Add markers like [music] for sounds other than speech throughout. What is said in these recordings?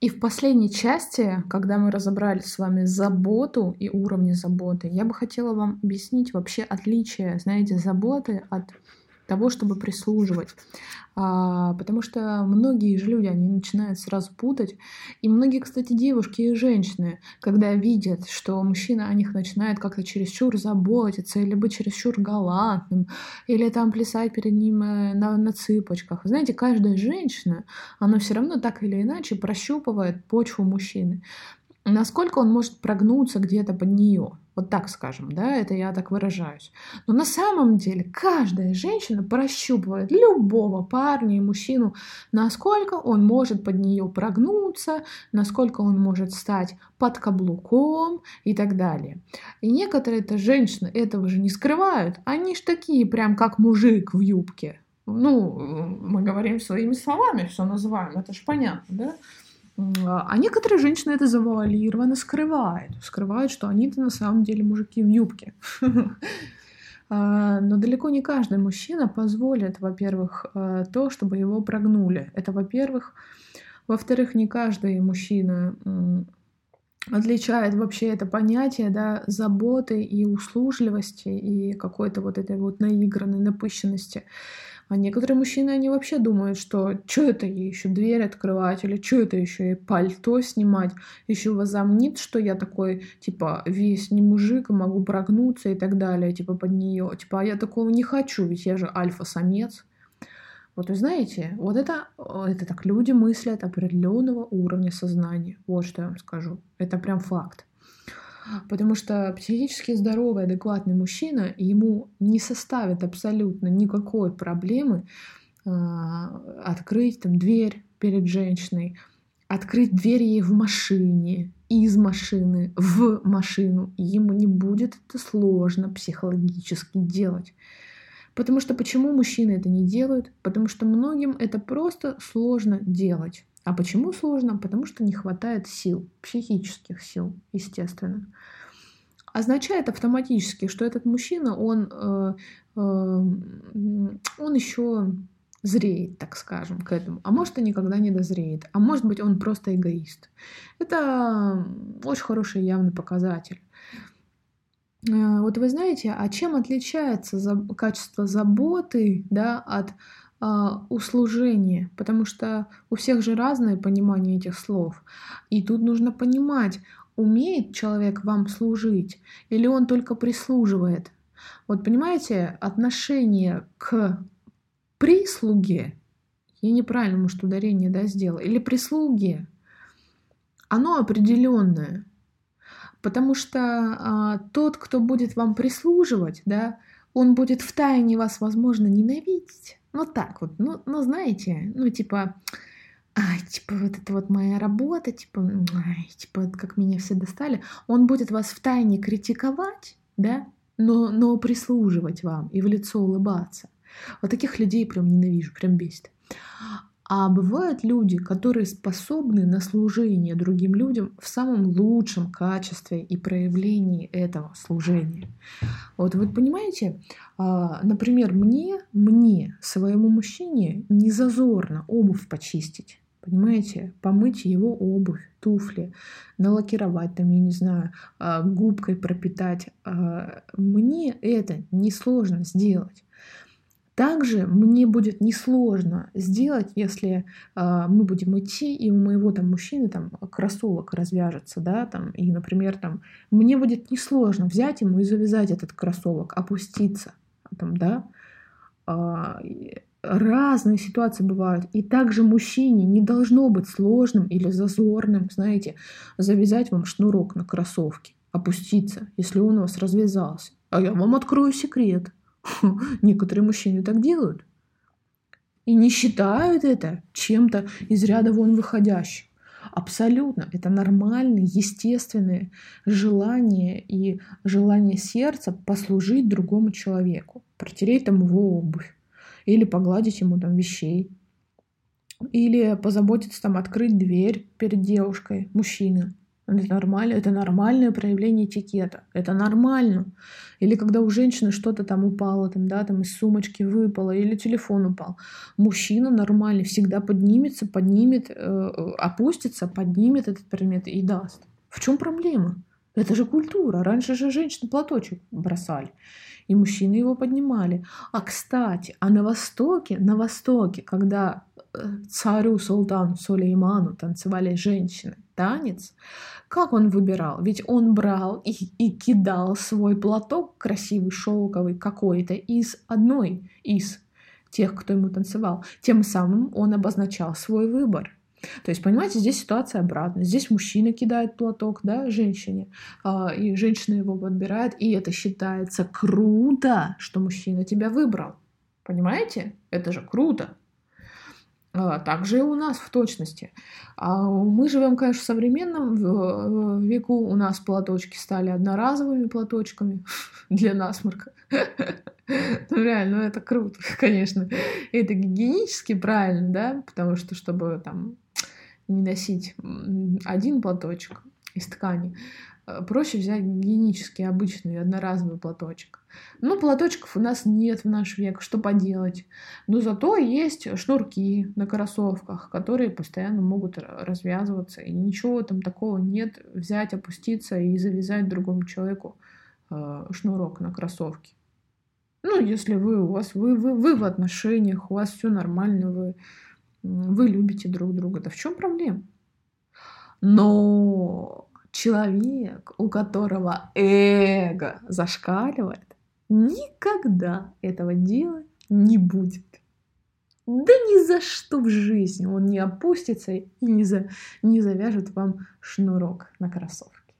И в последней части, когда мы разобрали с вами заботу и уровни заботы, я бы хотела вам объяснить вообще отличие, знаете, заботы от того, чтобы прислуживать. А, потому что многие же люди, они начинают сразу путать. И многие, кстати, девушки и женщины, когда видят, что мужчина о них начинает как-то чересчур заботиться, или быть чересчур галантным, или там плясать перед ним э, на, на цыпочках. Знаете, каждая женщина, она все равно так или иначе прощупывает почву мужчины насколько он может прогнуться где-то под нее. Вот так скажем, да, это я так выражаюсь. Но на самом деле каждая женщина прощупывает любого парня и мужчину, насколько он может под нее прогнуться, насколько он может стать под каблуком и так далее. И некоторые-то женщины этого же не скрывают. Они ж такие, прям как мужик в юбке. Ну, мы говорим своими словами, все называем, это ж понятно, да? А некоторые женщины это завуалированно скрывают. Скрывают, что они-то на самом деле мужики в юбке. [laughs] А, но далеко не каждый мужчина позволит, во-первых, э, то, чтобы его прогнули. Это, во-первых. Во-вторых, не каждый мужчина отличает вообще это понятие да, заботы и услужливости и какой-то вот этой вот наигранной напыщенности. А некоторые мужчины, они вообще думают, что что это ей еще дверь открывать, или что это еще ей пальто снимать, еще возомнит, что я такой, типа, весь не мужик, могу прогнуться и так далее, типа, под нее. Типа, а я такого не хочу, ведь я же альфа-самец. Вот вы знаете, вот это, это так люди мыслят определенного уровня сознания. Вот что я вам скажу. Это прям факт. Потому что психически здоровый, адекватный мужчина, ему не составит абсолютно никакой проблемы э, открыть там дверь перед женщиной, открыть дверь ей в машине, из машины в машину. Ему не будет это сложно психологически делать. Потому что почему мужчины это не делают? Потому что многим это просто сложно делать. А почему сложно? Потому что не хватает сил, психических сил, естественно. Означает автоматически, что этот мужчина, он, э, э, он еще зреет, так скажем, к этому. А может, и никогда не дозреет. А может быть, он просто эгоист. Это очень хороший явный показатель. Э, вот вы знаете, а чем отличается качество заботы да, от услужение, потому что у всех же разное понимание этих слов. И тут нужно понимать, умеет человек вам служить или он только прислуживает. Вот понимаете, отношение к прислуге, я неправильно, может, ударение да, сделала, или прислуге, оно определенное. Потому что а, тот, кто будет вам прислуживать, да, он будет в тайне вас, возможно, ненавидеть. Вот так вот. Ну, ну знаете, ну, типа, ай, типа, вот это вот моя работа, типа, ай, типа, как меня все достали. Он будет вас в тайне критиковать, да, но, но прислуживать вам и в лицо улыбаться. Вот таких людей прям ненавижу, прям бесит. А бывают люди, которые способны на служение другим людям в самом лучшем качестве и проявлении этого служения. Вот вы понимаете, а, например, мне, мне, своему мужчине не зазорно обувь почистить. Понимаете, помыть его обувь, туфли, налакировать там, я не знаю, а, губкой пропитать. А, мне это несложно сделать. Также мне будет несложно сделать, если э, мы будем идти, и у моего там мужчины там кроссовок развяжется, да, там, и, например, там, мне будет несложно взять ему и завязать этот кроссовок, опуститься, там, да, э, разные ситуации бывают. И также мужчине не должно быть сложным или зазорным, знаете, завязать вам шнурок на кроссовке, опуститься, если он у вас развязался. А я вам открою секрет. [laughs] Некоторые мужчины так делают. И не считают это чем-то из ряда вон выходящим. Абсолютно. Это нормальное, естественное желание и желание сердца послужить другому человеку. Протереть там его обувь. Или погладить ему там вещей. Или позаботиться там открыть дверь перед девушкой, мужчины. Это нормально, это нормальное проявление этикета. Это нормально. Или когда у женщины что-то там упало, там, да, там из сумочки выпало, или телефон упал. Мужчина нормальный всегда поднимется, поднимет, э, опустится, поднимет этот предмет и даст. В чем проблема? Это же культура. Раньше же женщины платочек бросали, и мужчины его поднимали. А кстати, а на Востоке, на Востоке, когда э, царю султану Сулейману танцевали женщины, танец, как он выбирал? Ведь он брал и, и кидал свой платок красивый, шелковый какой-то из одной из тех, кто ему танцевал. Тем самым он обозначал свой выбор. То есть, понимаете, здесь ситуация обратная. Здесь мужчина кидает платок, да, женщине, а, и женщина его подбирает, и это считается круто, что мужчина тебя выбрал. Понимаете? Это же круто. А, также и у нас в точности. А мы живем, конечно, в современном веку. У нас платочки стали одноразовыми платочками [laughs] для насморка. [laughs] Ну, реально, ну, это круто, [laughs] конечно. Это гигиенически правильно, да, потому что, чтобы там не носить один платочек из ткани, Э, проще взять гигиенический, обычный, одноразовый платочек. Но платочков у нас нет в наш век, что поделать. Но зато есть шнурки на кроссовках, которые постоянно могут развязываться. И ничего там такого нет взять, опуститься и завязать другому человеку э, шнурок на кроссовке. Ну, если вы у вас вы, вы, вы в отношениях, у вас все нормально, вы, вы любите друг друга, да в чем проблема? Но человек, у которого эго зашкаливает, никогда этого делать не будет. Да ни за что в жизни он не опустится и не, за, не завяжет вам шнурок на кроссовке.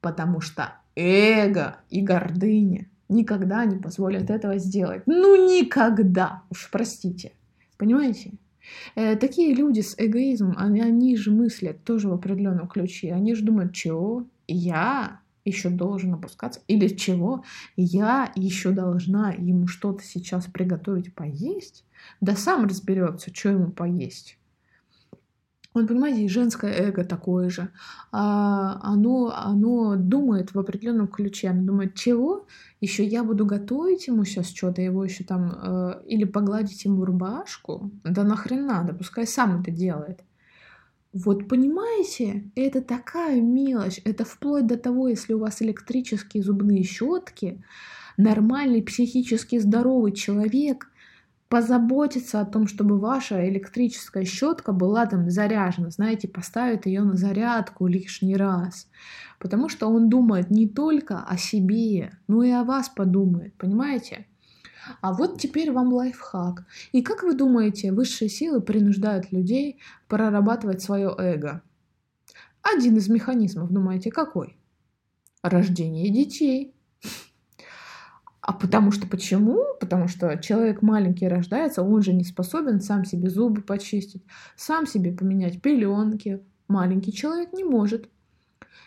Потому что эго и гордыня никогда не позволят этого сделать. Ну никогда, уж простите. Понимаете? Э, такие люди с эгоизмом, они, они же мыслят тоже в определенном ключе. Они же думают, чего я еще должен опускаться, или чего я еще должна ему что-то сейчас приготовить поесть, да сам разберется, что ему поесть. Вот понимаете, женское эго такое же. А, оно, оно думает в определенном ключе. Оно думает, чего? Еще я буду готовить ему сейчас что-то, его еще там, э, или погладить ему рубашку. Да нахрен надо, пускай сам это делает. Вот понимаете, это такая мелочь. Это вплоть до того, если у вас электрические зубные щетки, нормальный психически здоровый человек – позаботиться о том, чтобы ваша электрическая щетка была там заряжена, знаете, поставит ее на зарядку лишний раз. Потому что он думает не только о себе, но и о вас подумает, понимаете? А вот теперь вам лайфхак. И как вы думаете, высшие силы принуждают людей прорабатывать свое эго? Один из механизмов, думаете, какой? Рождение детей. А потому что почему? Потому что человек маленький рождается, он же не способен сам себе зубы почистить, сам себе поменять пеленки. Маленький человек не может.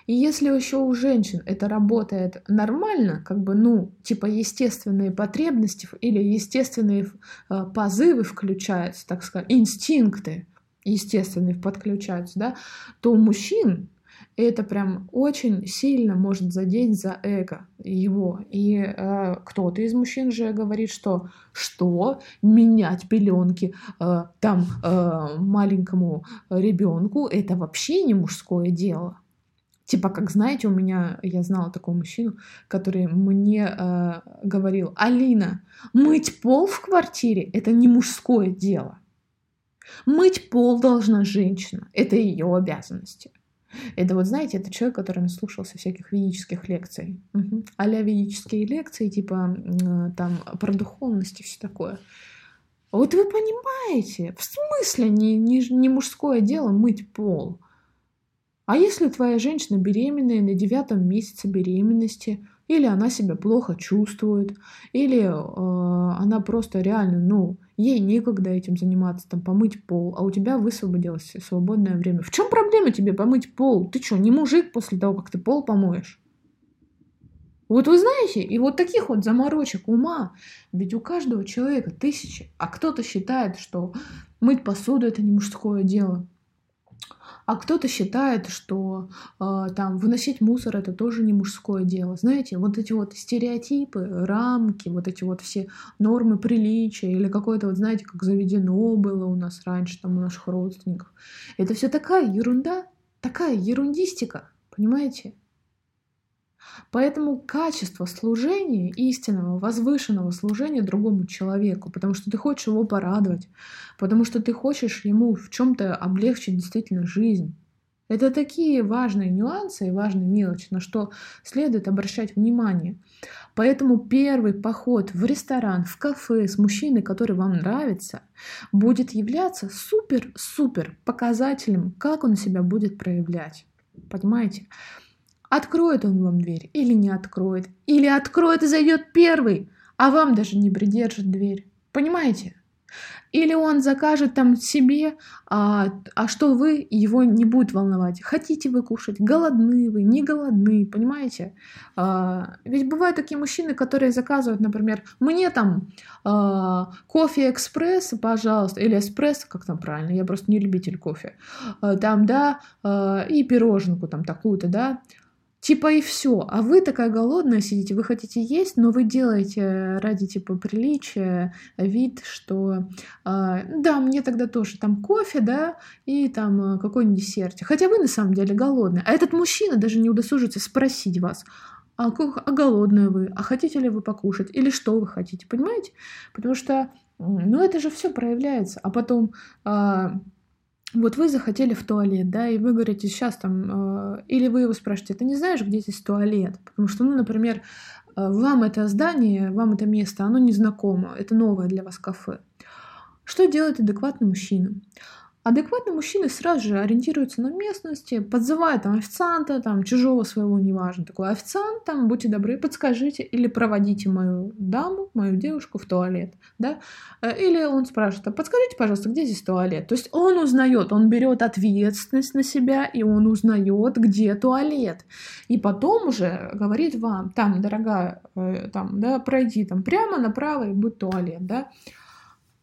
И если еще у женщин это работает нормально, как бы, ну, типа естественные потребности или естественные э, позывы включаются, так сказать, инстинкты естественные подключаются, да, то у мужчин это прям очень сильно может задеть за эго его. И э, кто-то из мужчин же говорит, что что менять пеленки э, там э, маленькому ребенку это вообще не мужское дело. Типа, как знаете, у меня, я знала такого мужчину, который мне э, говорил, Алина, мыть пол в квартире – это не мужское дело. Мыть пол должна женщина, это ее обязанности. Это вот, знаете, это человек, который наслушался всяких ведических лекций. Угу. а ведические лекции, типа там про духовность и все такое. Вот вы понимаете, в смысле не, не, не мужское дело мыть пол? А если твоя женщина беременная на девятом месяце беременности, или она себя плохо чувствует, или э, она просто реально, ну, ей некогда этим заниматься, там, помыть пол, а у тебя высвободилось свободное время. В чем проблема тебе помыть пол? Ты что, не мужик после того, как ты пол помоешь? Вот вы знаете, и вот таких вот заморочек ума, ведь у каждого человека тысячи, а кто-то считает, что мыть посуду это не мужское дело. А кто-то считает, что э, там выносить мусор это тоже не мужское дело. Знаете, вот эти вот стереотипы, рамки, вот эти вот все нормы приличия или какое-то вот, знаете, как заведено было у нас раньше, там у наших родственников. Это все такая ерунда, такая ерундистика, понимаете? Поэтому качество служения, истинного, возвышенного служения другому человеку, потому что ты хочешь его порадовать, потому что ты хочешь ему в чем-то облегчить действительно жизнь. Это такие важные нюансы и важные мелочи, на что следует обращать внимание. Поэтому первый поход в ресторан, в кафе с мужчиной, который вам нравится, будет являться супер-супер показателем, как он себя будет проявлять. Понимаете? Откроет он вам дверь или не откроет. Или откроет и зайдет первый, а вам даже не придержит дверь. Понимаете? Или он закажет там себе, а, а что вы, его не будет волновать. Хотите вы кушать, голодны вы, не голодны, понимаете? А, ведь бывают такие мужчины, которые заказывают, например, мне там а, кофе экспресс, пожалуйста, или эспрессо, как там правильно, я просто не любитель кофе, а, там, да, а, и пироженку там такую-то, да, Типа и все. А вы такая голодная сидите, вы хотите есть, но вы делаете ради типа приличия вид, что э, да, мне тогда тоже там кофе, да, и там э, какой-нибудь десерт. Хотя вы на самом деле голодные. А этот мужчина даже не удосужится спросить вас, а, а голодная вы, а хотите ли вы покушать, или что вы хотите, понимаете? Потому что, ну это же все проявляется. А потом... Э, вот вы захотели в туалет, да, и вы говорите, сейчас там, э, или вы его спрашиваете, ты не знаешь, где здесь туалет? Потому что, ну, например, э, вам это здание, вам это место, оно незнакомо, это новое для вас кафе. Что делает адекватный мужчина? Адекватный мужчина сразу же ориентируется на местности, подзывает там официанта, там чужого своего, неважно, такой официант, там, будьте добры, подскажите или проводите мою даму, мою девушку в туалет, да, э, или он спрашивает, а подскажите, пожалуйста, где здесь туалет? То есть он узнает, он берет ответственность на себя, и он узнает, где туалет, и потом уже говорит вам, там, дорогая, э, там, да, пройди там прямо направо и будет туалет, да,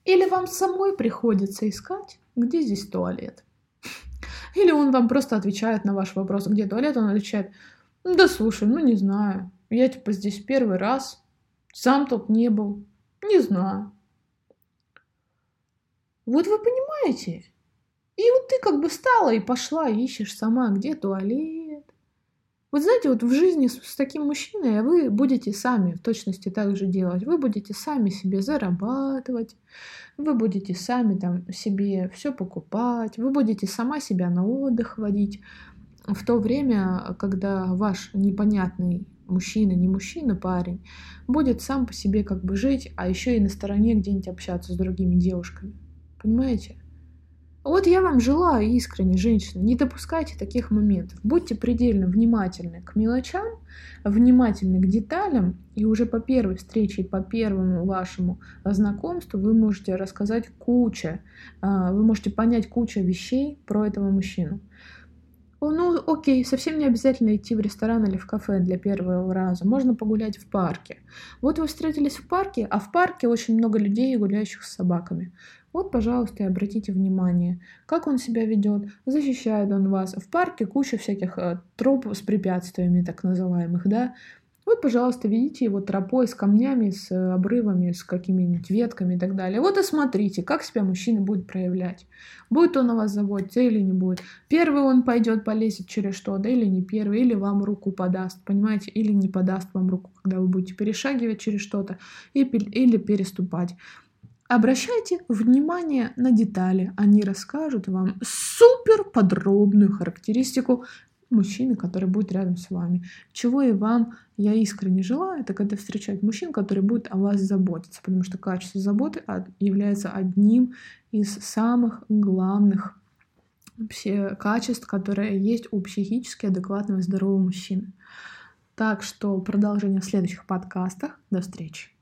или вам самой приходится искать, где здесь туалет? Или он вам просто отвечает на ваш вопрос, где туалет, он отвечает, да слушай, ну не знаю, я типа здесь первый раз, сам тут не был, не знаю. Вот вы понимаете? И вот ты как бы встала и пошла, ищешь сама, где туалет. Вот знаете, вот в жизни с, с таким мужчиной вы будете сами в точности так же делать. Вы будете сами себе зарабатывать, вы будете сами там себе все покупать, вы будете сама себя на отдых водить. В то время, когда ваш непонятный мужчина, не мужчина, парень, будет сам по себе как бы жить, а еще и на стороне где-нибудь общаться с другими девушками. Понимаете? Вот я вам желаю искренне, женщина, не допускайте таких моментов. Будьте предельно внимательны к мелочам, внимательны к деталям, и уже по первой встрече, по первому вашему знакомству вы можете рассказать куча, а, вы можете понять кучу вещей про этого мужчину. Ну, окей, совсем не обязательно идти в ресторан или в кафе для первого раза. Можно погулять в парке. Вот вы встретились в парке, а в парке очень много людей, гуляющих с собаками. Вот, пожалуйста, и обратите внимание, как он себя ведет, защищает он вас. В парке куча всяких э, троп с препятствиями, так называемых, да. Вот, пожалуйста, видите его тропой с камнями, с э, обрывами, с какими-нибудь ветками и так далее. Вот и смотрите, как себя мужчина будет проявлять. Будет он о вас заботиться или не будет. Первый он пойдет, полезет через что-то, или не первый, или вам руку подаст, понимаете, или не подаст вам руку, когда вы будете перешагивать через что-то, или переступать. Обращайте внимание на детали, они расскажут вам супер подробную характеристику мужчины, который будет рядом с вами. Чего и вам я искренне желаю, это встречать мужчин, который будет о вас заботиться, потому что качество заботы является одним из самых главных качеств, которые есть у психически адекватного и здорового мужчины. Так что продолжение в следующих подкастах. До встречи.